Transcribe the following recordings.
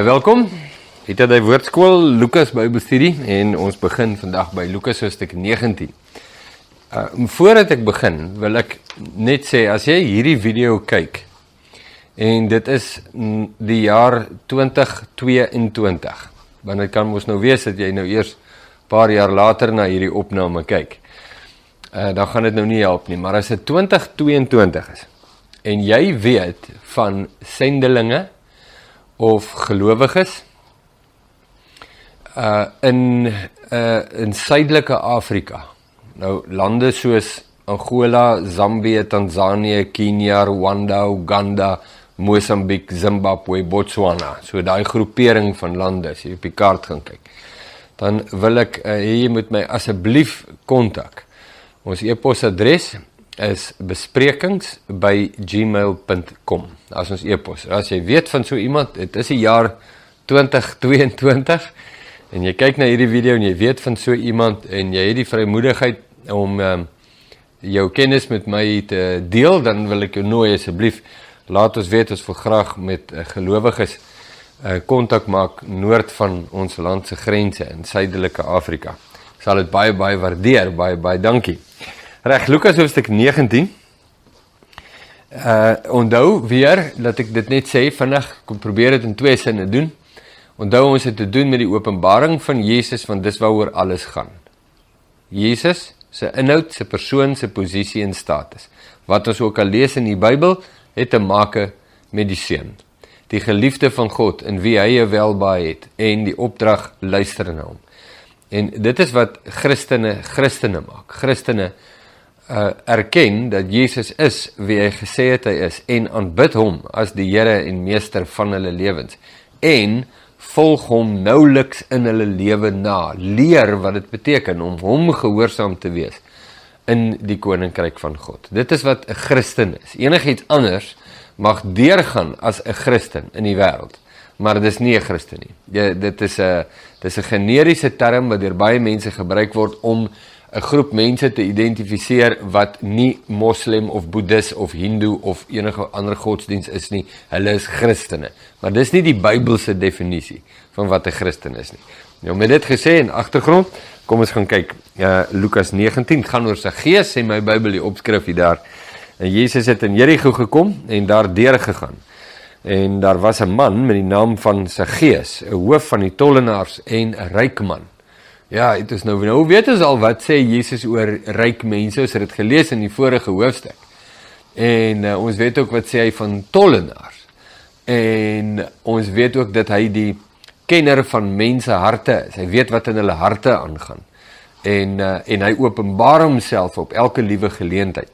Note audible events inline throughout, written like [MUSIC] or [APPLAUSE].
Baie welkom. Dit is die woordskool Lukas Bybelstudie en ons begin vandag by Lukas hoofstuk 19. Uh voordat ek begin, wil ek net sê as jy hierdie video kyk en dit is die jaar 2022, want dit kan mos nou wees dat jy nou eers paar jaar later na hierdie opname kyk. Uh dan gaan dit nou nie help nie, maar as dit 2022 is en jy weet van sendelinge of gelowiges uh in uh in suidelike Afrika. Nou lande soos Angola, Zambië, Tansanië, Kenia, Rwanda, Uganda, Mosambiek, Zimbabwe, Botswana. So daai groepering van lande as jy op die kaart gaan kyk. Dan wil ek uh, hê jy moet my asseblief kontak. Ons e-posadres is besprekings@gmail.com. As ons e-pos. As jy weet van so iemand, dit is die jaar 2022 en jy kyk na hierdie video en jy weet van so iemand en jy het die vrymoedigheid om um, jou kennis met my te deel, dan wil ek jou nooi asseblief laat ons weet ons wil graag met uh, gelowiges uh, kontak maak noord van ons land se grense in suidelike Afrika. Ek sal dit baie baie waardeer. Baie baie dankie. Reg, Lukas hoofstuk 19. Uh onthou weer dat ek dit net sê vinnig, kom probeer dit in twee sinne doen. Onthou ons het te doen met die openbaring van Jesus want dis waaroor alles gaan. Jesus se inhoud, se persoon, se posisie en status. Wat ons ook al lees in die Bybel, het te maak met die seun. Die geliefde van God in wie hy 'n welbaai het en die opdrag luister na hom. En dit is wat Christene Christene maak. Christene uh, erken dat Jesus is wie hy gesê het hy is en aanbid hom as die Here en meester van hulle lewens. En volg hom nouliks in hulle lewe na. Leer wat dit beteken om hom gehoorsaam te wees in die koninkryk van God. Dit is wat 'n Christen is. Enigiets anders mag deurgaan as 'n Christen in die wêreld maar dit is nie 'n Christen nie. Dit is 'n dis 'n generiese term wat deur baie mense gebruik word om 'n groep mense te identifiseer wat nie moslem of boeddhis of hindoe of enige ander godsdiens is nie. Hulle is Christene. Maar dis nie die Bybelse definisie van wat 'n Christen is nie. Nou met dit gesê en agtergrond, kom ons gaan kyk. Uh, Lukas 19 gaan oor sy gees en my Bybel die opskrif hier daar. En Jesus het in Jerigo gekom en daar deur gegaan. En daar was 'n man met die naam van Saggeus, 'n hoof van die tollenaars en 'n ryk man. Ja, dit is nou nou weet ons al wat sê Jesus oor ryk mense, ons het dit gelees in die vorige hoofstuk. En uh, ons weet ook wat sê hy van tollenaars. En ons weet ook dat hy die kenner van mense harte is. Hy weet wat in hulle harte aangaan. En uh, en hy openbaar homself op elke liewe geleentheid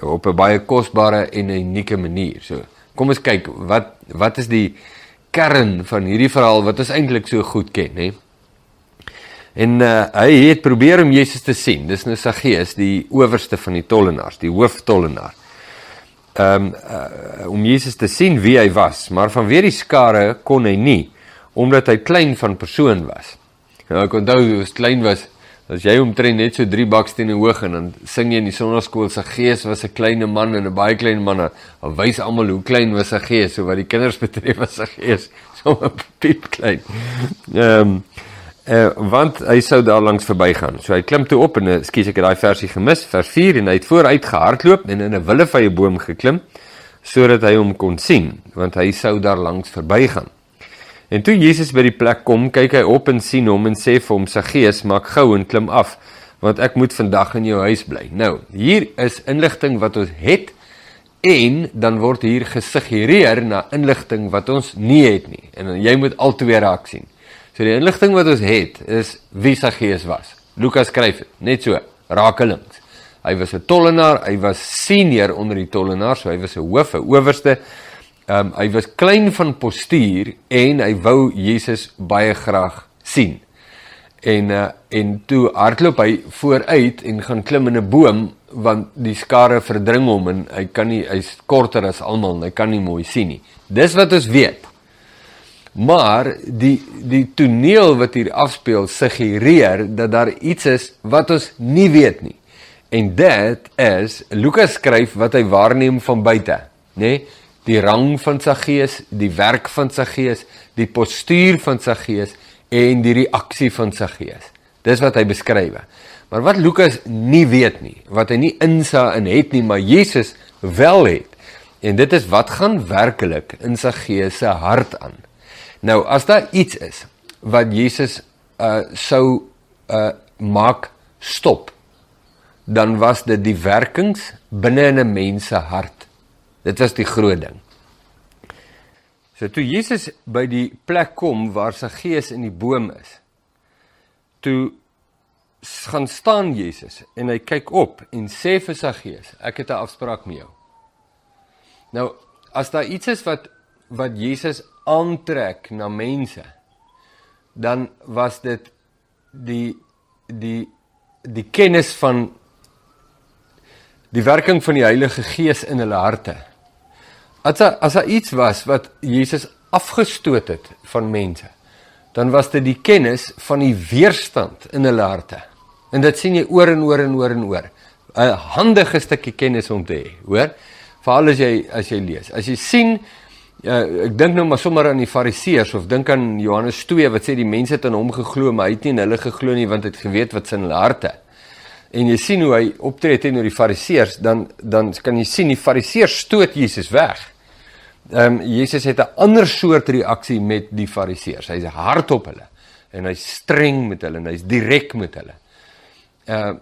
op 'n baie kosbare en unieke manier. So, kom ons kyk wat wat is die kern van hierdie verhaal wat ons eintlik so goed ken, hè? En uh, hy het probeer om Jesus te sien. Dis nou Saggeus, die owerste van die tollenaars, die hooftollenaar. Um, uh, om Jesus te sien wie hy was, maar vanweer die skare kon hy nie omdat hy klein van persoon was. Nou ek onthou was klein was as jy omtrent net so 3 bakstene hoog en dan sing jy in die sonnaskool se gees was 'n klein man en 'n baie klein man. Hy wys almal hoe klein was sy gees, so wat die kinders betref was sy gees so piep klein. Ehm um, Uh, want hy sou daar langs verbygaan. So hy klim toe op en uh, eh, ek het daai versie gemis, vers 4 en hy het vooruit gehardloop en in 'n willevye boom geklim sodat hy hom kon sien, want hy sou daar langs verbygaan. En toe Jesus by die plek kom, kyk hy op en sien hom en sê vir hom: "Sy gees, maak gou en klim af, want ek moet vandag in jou huis bly." Nou, hier is inligting wat ons het en dan word hier gesuggereer na inligting wat ons nie het nie. En jy moet albei raak sien. So die inligting wat ons het is wie sy gees was. Lukas skryf dit net so, rakelings. Hy was 'n tollenaar, hy was senior onder die tollenaars, so hy was 'n hoof, 'n owerste. Ehm um, hy was klein van postuur en hy wou Jesus baie graag sien. En uh, en toe hardloop hy vooruit en gaan klim in 'n boom want die skare verdring hom en hy kan nie hy's korter as almal en hy kan nie mooi sien nie. Dis wat ons weet. Maar die die toneel wat hier afspeel suggereer dat daar iets is wat ons nie weet nie. En dit is Lukas skryf wat hy waarneem van buite, nê? Nee? die rang van Saggeus, die werk van Saggeus, die postuur van Saggeus en die reaksie van Saggeus. Dis wat hy beskryf. Maar wat Lukas nie weet nie, wat hy nie insa in het nie, maar Jesus wel het. En dit is wat gaan werklik in Saggeus se hart aan. Nou, as daar iets is wat Jesus uh sou uh maak stop, dan was dit die werkings binne in 'n mens se hart. Dit was die groot ding. So toe Jesus by die plek kom waar sy gees in die boom is, toe gaan staan Jesus en hy kyk op en sê vir sy gees, ek het 'n afspraak met jou. Nou, as daar iets is wat wat Jesus aantrek na mense, dan was dit die die die kennis van die werking van die Heilige Gees in hulle harte. As daar as daar iets was wat Jesus afgestoot het van mense, dan was dit die kennis van die weerstand in hulle harte. En dit sien jy oor en oor en oor en oor. 'n Handige stukkie kennis om te hê, hoor? Veral as jy as jy lees. As jy sien Ja, ek dink nou maar sommer aan die fariseërs of dink aan Johannes 2 wat sê die mense het aan hom geglo maar hy het nie in hulle geglo nie want hy het geweet wat in hulle harte. En jy sien hoe hy optree teenoor die fariseërs dan dan kan jy sien die fariseërs stoot Jesus weg ehm um, Jesus het 'n ander soort reaksie met die fariseërs. Hy's hard op hulle en hy's streng met hulle en hy's direk met hulle. Ehm uh,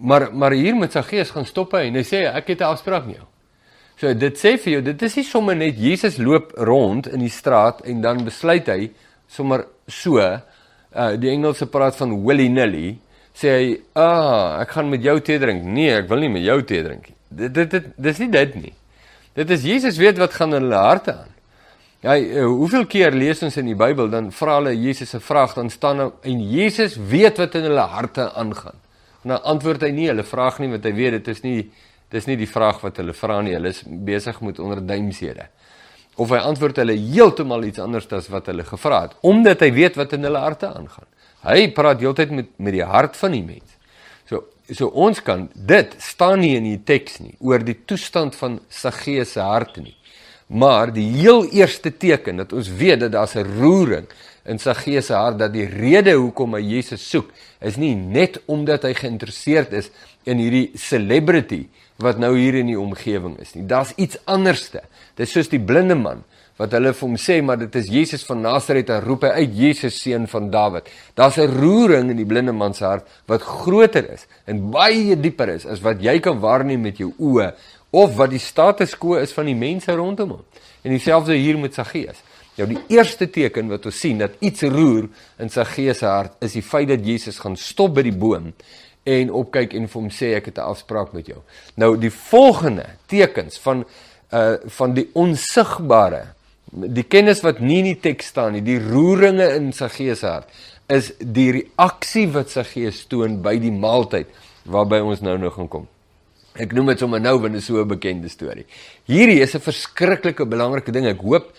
maar maar hier met sy gees gaan stop hy en hy sê ek het 'n afspraak met jou. So dit sê vir jou dit is nie sommer net Jesus loop rond in die straat en dan besluit hy sommer so uh die Engelse praat van willy-nilly sê hy ah ek gaan met jou tee drink. Nee, ek wil nie met jou tee drink nie. Dit dit dit dis nie dit nie. Dit is Jesus weet wat gaan in hulle harte aan. Ja, eh, hoeveel keer lees ons in die Bybel dan vra hulle Jesus 'n vraag dan staan en Jesus weet wat in hulle harte aangaan. En dan antwoord hy nie hulle vraag nie want hy weet dit is nie dis nie die vraag wat hulle vra nie. Hulle is besig met onderduimsede. Of hy antwoord hulle heeltemal iets anders as wat hulle gevra het omdat hy weet wat in hulle harte aangaan. Hy praat heeltyd met met die hart van die mens. So so ons kan dit staan nie in die teks nie oor die toestand van Saggeus se hart nie. Maar die heel eerste teken dat ons weet dat daar 'n roering in Saggeus se hart dat die rede hoekom hy Jesus soek is nie net omdat hy geïnteresseerd is in hierdie celebrity wat nou hier in die omgewing is nie. Daar's iets anderste. Dit is soos die blinde man wat hulle vir hom sê maar dit is Jesus van Nasaret en roep hy uit Jesus seun van Dawid. Daar's 'n roering in die blinde man se hart wat groter is en baie dieper is as wat jy kan waarneem met jou oë of wat die status quo is van die mense rondom hom. En dieselfde hier met Saggeus. Nou die eerste teken wat ons sien dat iets roer in Saggeus se hart is die feit dat Jesus gaan stop by die boom en opkyk en vir hom sê ek het 'n afspraak met jou. Nou die volgende tekens van uh van die onsigbare die kennis wat nie in die teks staan nie, die roeringe in sy gees hart, is die reaksie wat sy gees toon by die maaltyd waarby ons nou nou gaan kom. Ek noem dit sommer nou want dit is so 'n bekende storie. Hierdie is 'n verskriklike belangrike ding. Ek hoop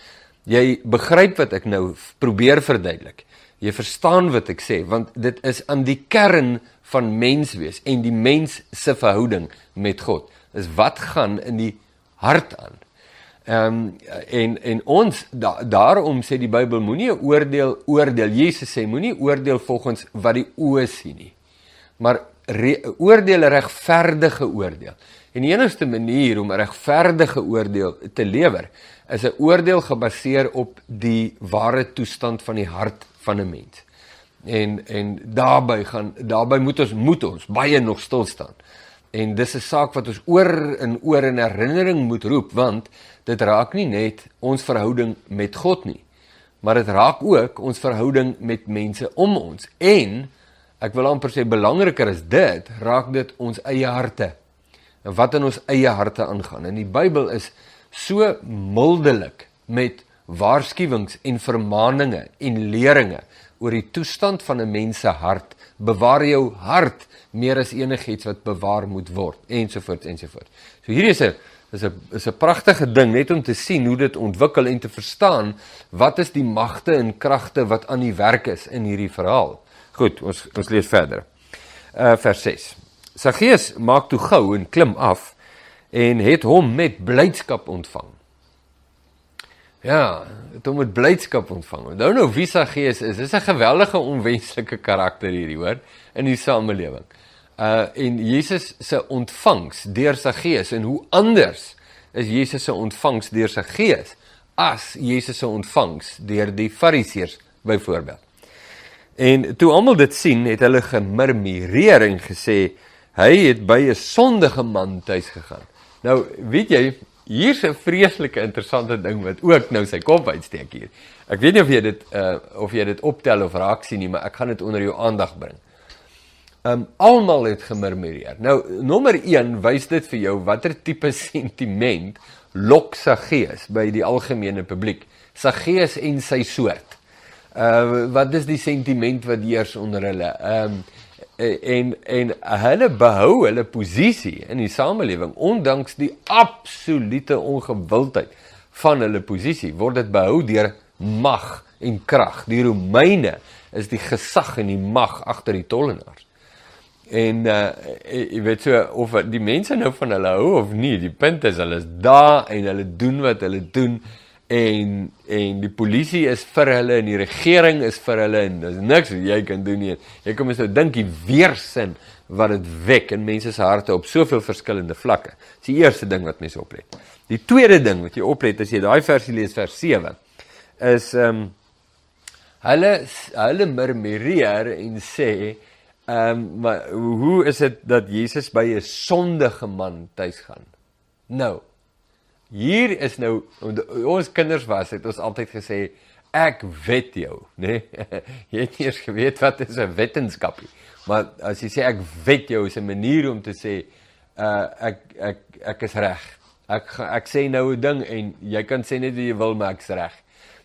jy begryp wat ek nou probeer verduidelik. Jy verstaan wat ek sê want dit is aan die kern van menswees en die mens se verhouding met God. Is wat gaan in die hart aan? Ehm um, en en ons da, daarom sê die Bybel moenie oordeel oordeel. Jesus sê moenie oordeel volgens wat die oë sien nie. Maar re, oordeel regverdige oordeel. En die enigste manier om 'n regverdige oordeel te lewer is 'n oordeel gebaseer op die ware toestand van die hart van 'n mens. En en daarbey gaan daarbey moet ons moet ons baie nog stil staan. En dis 'n saak wat ons oor en oor in herinnering moet roep want dit raak nie net ons verhouding met God nie, maar dit raak ook ons verhouding met mense om ons. En ek wil amper sê belangriker is dit, raak dit ons eie harte. En wat in ons eie harte aangaan. En die Bybel is so mildelik met waarskuwings en vermaninge en leringe oor die toestand van 'n mens se hart. Bewaar jou hart meer as enigiets wat bewaar moet word ensovoorts ensovoorts. So hierdie is 'n is 'n is 'n pragtige ding net om te sien hoe dit ontwikkel en te verstaan wat is die magte en kragte wat aan die werk is in hierdie verhaal. Goed, ons ons lees verder. Uh vers 6. Saggeus maak toe gou en klim af en het hom met blydskap ontvang. Ja, het hom met blydskap ontvang. Nou nou wie Saggeus is, is 'n geweldige onwenslike karakter hierdie, hoor, in die samelewing. Uh en Jesus se ontvangs deur sy Gees en hoe anders is Jesus se ontvangs deur sy Gees as Jesus se ontvangs deur die Fariseërs byvoorbeeld. En toe almal dit sien, het hulle gemurmureer en gesê hy het by 'n sondige man tuis gegaan. Nou, weet jy, hier's 'n vreeslike interessante ding wat ook nou sy kop uitsteek hier. Ek weet nie of jy dit uh of jy dit optel of raak sien nie, maar ek gaan dit onder jou aandag bring. Um almal het gemurmureer. Nou, nommer 1 wys dit vir jou watter tipe [LAUGHS] sentiment lok sy gees by die algemene publiek. Sy gees en sy soort. Uh wat is die sentiment wat heers onder hulle? Um, en en hulle behou hulle posisie in die samelewing ondanks die absolute ongewildheid van hulle posisie word dit behou deur mag en krag. Die Romeine is die gesag en die mag agter die tollenaars. En uh jy weet so of die mense nou van hulle hou of nie, die punt is hulle is daar en hulle doen wat hulle doen en en die polisie is vir hulle en die regering is vir hulle en daar's niks wat jy kan doen nie. Jy kom eens nou dink die weerstand wat dit wek in mense se harte op soveel verskillende vlakke. Dis die eerste ding wat mense oplet. Die tweede ding wat jy oplet as jy daai versie lees vers 7 is ehm um, hulle hulle murmureer en sê ehm um, maar hoe is dit dat Jesus by 'n sondige man tuis gaan? Nou Hier is nou ons kinders was het ons altyd gesê ek wet jou, né? [LAUGHS] Nee? jy het nie eens geweet wat is 'n wetenskapie. Maar as jy sê ek wet jou is 'n manier om te sê uh ek ek ek is reg. Ek ek sê nou 'n ding en jy kan sê net wat jy wil maar ek's reg.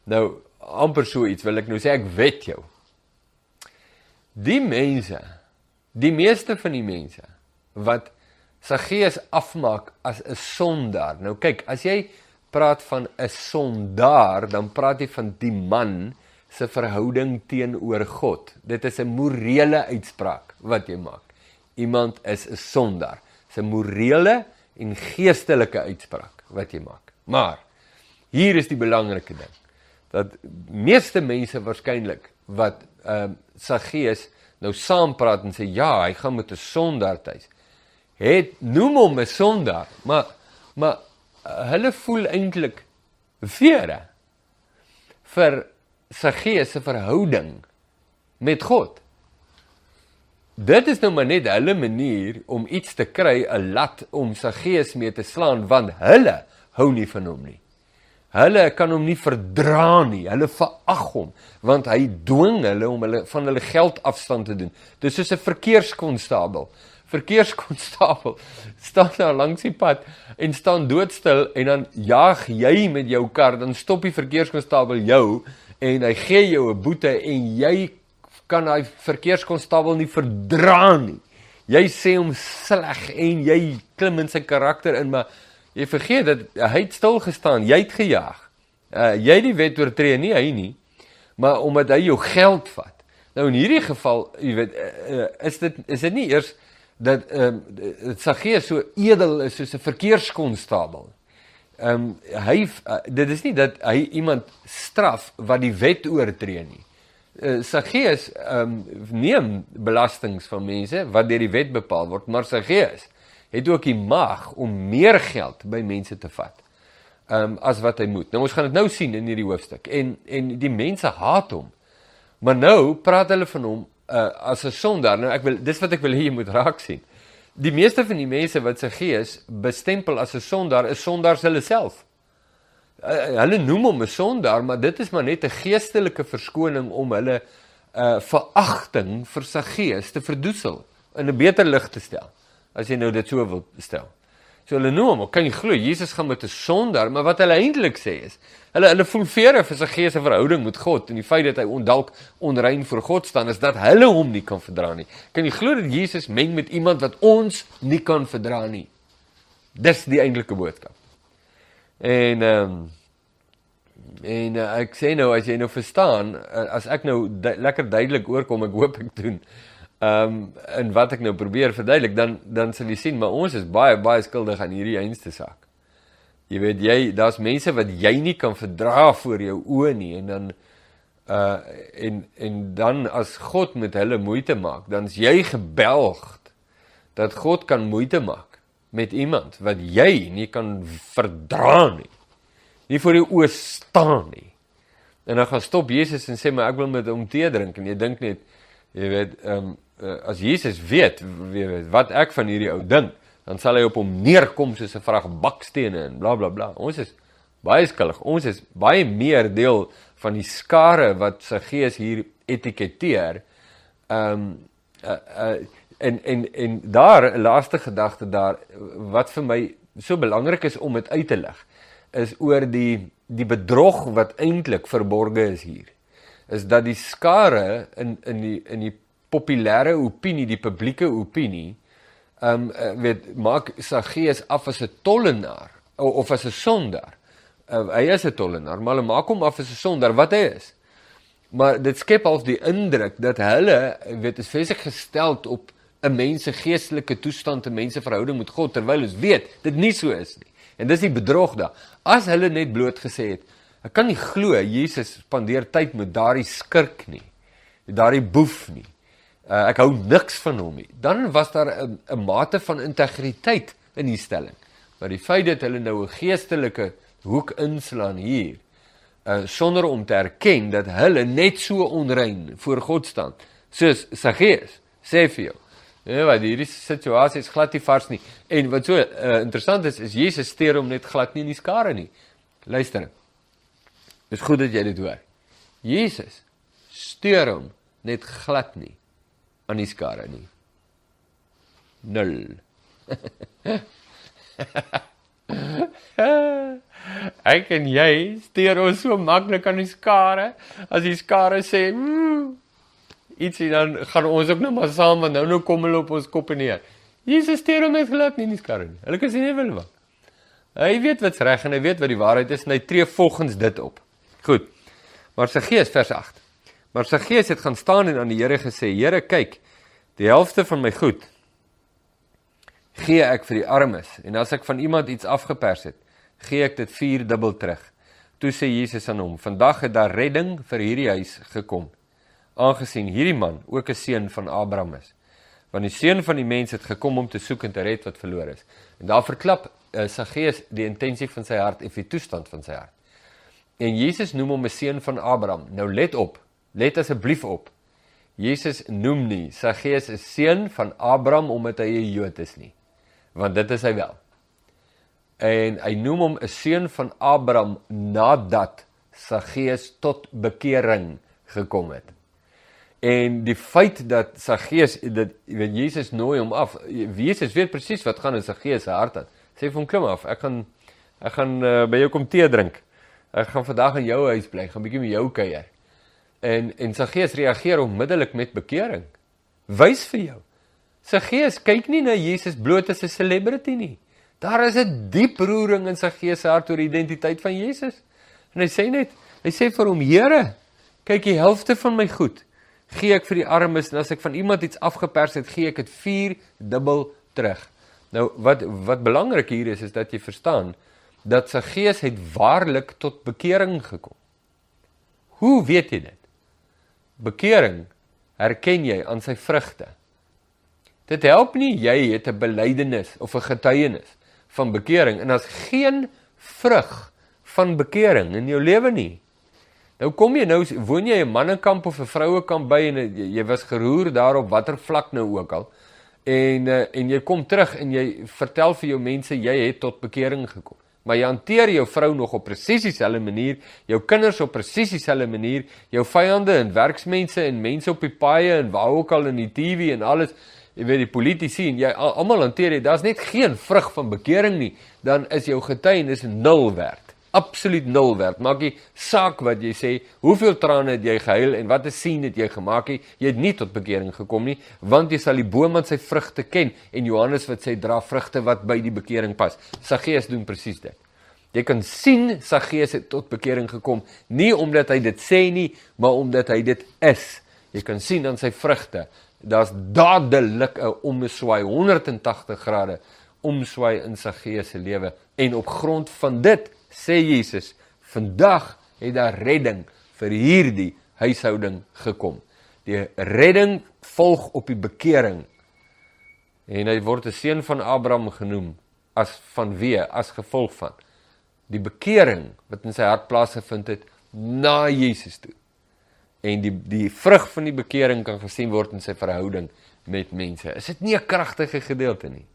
Nou amper so iets wil ek nou sê ek wet jou. Die mense, die meeste van die mense wat sy gees afmaak as 'n sondaar. Nou kyk, as jy praat van 'n sondaar, dan praat jy van die man se verhouding teenoor God. Dit is 'n morele uitspraak wat jy maak. Iemand is 'n sondaar. Dis 'n morele en geestelike uitspraak wat jy maak. Maar hier is die belangrike ding dat meeste mense waarskynlik wat ehm uh, sy gees nou saam praat en sê ja, hy gaan met 'n sondaar tuis het noem hom 'n sondaar, maar maar uh, hulle voel eintlik vere vir sy gees se verhouding met God. Dit is nou maar net hulle manier om iets te kry, 'n lat om sy gees mee te slaan want hulle hou nie van hom nie. Hulle kan hom nie verdra nie. Hulle verag hom want hy dwing hulle om hulle van hulle geld afstand te doen. Dis soos 'n verkeerskonstabel verkeerskonstabel staan daar langs die pad en staan doodstil en dan jaag jy met jou kar dan stop die verkeerskonstabel jou en hy gee jou 'n boete en jy kan daai verkeerskonstabel nie verdra nie. Jy sê hom sleg en jy klim in sy karakter in maar jy vergeet dat hy het stil gestaan, jy het gejaag. Uh jy het die wet oortree nie hy nie. Maar omdat hy jou geld vat. Nou in hierdie geval, jy weet, uh, uh, is dit is dit nie eers dat ehm um, Saggeus so edel is soos 'n verkeerskonstabel. Ehm um, hy uh, dit is nie dat hy iemand straf wat die wet oortree nie. Uh, Saggeus ehm um, neem belastings van mense wat deur die wet bepaal word, maar Saggeus het ook die mag om meer geld by mense te vat. Ehm um, as wat hy moet. Nou ons gaan dit nou sien in hierdie hoofstuk. En en die mense haat hom. Maar nou praat hulle van hom uh, as 'n sondaar. Nou ek wil dis wat ek wil hê jy moet raak sien. Die meeste van die mense wat se gees bestempel as 'n sondaar, is sondaars hulle self. Uh, hulle noem hom 'n sondaar, maar dit is maar net 'n geestelike verskoning om hulle uh veragting vir sy gees te verdoesel in 'n beter lig te stel. As jy nou dit so wil stel. So hulle noem hom, kan jy glo Jesus gaan met 'n sondaar, maar wat hulle eintlik sê is, hulle hulle voel vere vir sy gees se verhouding met God en die feit dat hy ondalk onrein voor God staan is dat hulle hom nie kan verdra nie. Kan jy glo dat Jesus meng met iemand wat ons nie kan verdra nie? Dis die eintlike boodskap. En ehm um, en uh, ek sê nou as jy nou verstaan, uh, as ek nou du lekker duidelik oorkom, ek hoop ek doen. Ehm um, en wat ek nou probeer verduidelik dan dan sal jy sien maar ons is baie baie skuldig aan hierdie einste saak. jy weet jy daar's mense wat jy nie kan verdra voor jou oë nie en dan uh en en dan as God met hulle moeite maak, dan's jy gebelgd dat God kan moeite maak met iemand wat jy nie kan verdra nie. Nie voor jou oë staan nie. En dan gaan stop Jesus en sê maar ek wil met hom tee drink en jy dink net jy weet ehm um, as Jesus weet wat ek van hierdie ou dink dan sal hy op hom neerkom soos 'n vrag bakstene en blablabla. Bla, bla. Ons is baie skuldig. Ons is baie meer deel van die skare wat sy gees hier etiketeer. Ehm um, uh, uh, en en en daar 'n laaste gedagte daar wat vir my so belangrik is om dit uit te lig is oor die die bedrog wat eintlik verborge is hier. Is dat die skare in in die in die populêre opinie, die publieke opinie ehm um, weet maak Saggeus af as 'n tollenaar of as 'n sondaar. Uh, hy is 'n tollenaar, maar hulle maak hom af as 'n sondaar wat hy is. Maar dit skep al die indruk dat hulle weet is vesig gestel op 'n mens se geestelike toestand, 'n mens se verhouding met God terwyl ons weet dit nie so is nie. En dis die bedrog daar. As hulle net bloot gesê het, ek kan nie glo Jesus spandeer tyd met daardie skurk nie. Daardie boef nie uh, ek hou niks van hom nie. Dan was daar 'n mate van integriteit in die stelling. Maar die feit dat hulle nou 'n geestelike hoek inslaan hier, uh, sonder om te erken dat hulle net so onrein voor God staan, soos Saggeus sê vir jou. Ja, want hierdie situasie is glad nie vars nie. En wat so uh, interessant is, is Jesus steur hom net glad nie in die skare nie. Luister. Dis goed dat jy dit hoor. Jesus steur hom net glad nie aan die skare nie. Nul. Ek en jy steur ons so maklik aan die skare as die skare sê mm, ietsie dan gaan ons ook nou maar saam want nou nou kom hulle op ons koppe neer. Jesus steur hom net glad nie in die skare nie. Hulle kan sien nie wil wat. Hy weet wat's reg en hy weet wat die waarheid is en hy tree volgens dit op. Goed. Maar sy gees vers 8. Maar sy gees het gaan staan en aan die Here gesê: "Here, kyk, die helfte van my goed gee ek vir die armes en as ek van iemand iets afgepers het, gee ek dit vierdubbel terug." Toe sê Jesus aan hom: "Vandag het daar redding vir hierdie huis gekom, aangesien hierdie man ook 'n seun van Abraham is." Want die seun van die mens het gekom om te soek en te red wat verlore is. En daar verklap uh, sy gees die intensie van sy hart en die toestand van sy hart. En Jesus noem hom 'n seun van Abraham. Nou let op. Let asseblief op. Jesus noem nie sy gees 'n seun van Abraham omdat hy 'n Jood is nie. Want dit is hy wel. En hy noem hom 'n seun van Abraham nadat sy gees tot bekering gekom het. En die feit dat sy gees dat weet Jesus nooi hom af. Jesus weet presies wat gaan in sy gees se hart aan. Sê vir hom klim af. Ek gaan ek gaan uh, by jou kom tee drink. Ek gaan vandag in jou huis bly. Gaan bietjie met jou kuier en en sy gees reageer onmiddellik met bekering. Wys vir jou. Sy gees kyk nie na Jesus bloot as 'n celebrity nie. Daar is 'n diep roering in sy gees hart oor die identiteit van Jesus. En hy sê net, hy sê vir hom: "Here, kyk die helfte van my goed gee ek vir die armes en as ek van iemand iets afgepers het, gee ek dit 4 dubbel terug." Nou wat wat belangrik hier is is dat jy verstaan dat sy gees het waarlik tot bekering gekom. Hoe weet jy dit? Bekering herken jy aan sy vrugte. Dit help nie jy het 'n belydenis of 'n getuienis van bekering en as geen vrug van bekering in jou lewe nie. Nou kom jy nou woon jy 'n mannekamp of 'n vrouekamp by en jy was geroer daarop watter vlak nou ook al en eh, en jy kom terug en jy vertel vir jou mense jy het tot bekering gekom maar jy hanteer jou vrou nog op presies dieselfde manier, jou kinders op presies dieselfde manier, jou vyande en werksmense en mense op die paaie en waar ook al in die TV en alles, jy weet die politici en jy almal hanteer jy, daar's net geen vrug van bekering nie, dan is jou getuienis nul werd absoluut nul werd. Maak nie saak wat jy sê, hoeveel trane het jy gehuil en wat 'n sien het jy gemaak nie, jy het nie tot bekering gekom nie, want jy sal die boom aan sy vrugte ken en Johannes wat sê dra vrugte wat by die bekering pas. Saggeus doen presies dit. Jy kan sien Saggeus het tot bekering gekom, nie omdat hy dit sê nie, maar omdat hy dit is. Jy kan sien aan sy vrugte. Daar's dadelik 'n omswaai 180 grade omswaai in sy gees se lewe en op grond van dit sê Jesus vandag het daar redding vir hierdie huishouding gekom. Die redding volg op die bekering. En hy word 'n seun van Abraham genoem as vanweë as gevolg van die bekering wat in sy hart plaasgevind het na Jesus toe. En die die vrug van die bekering kan gesien word in sy verhouding met mense. Is dit nie 'n kragtige gedeelte nie?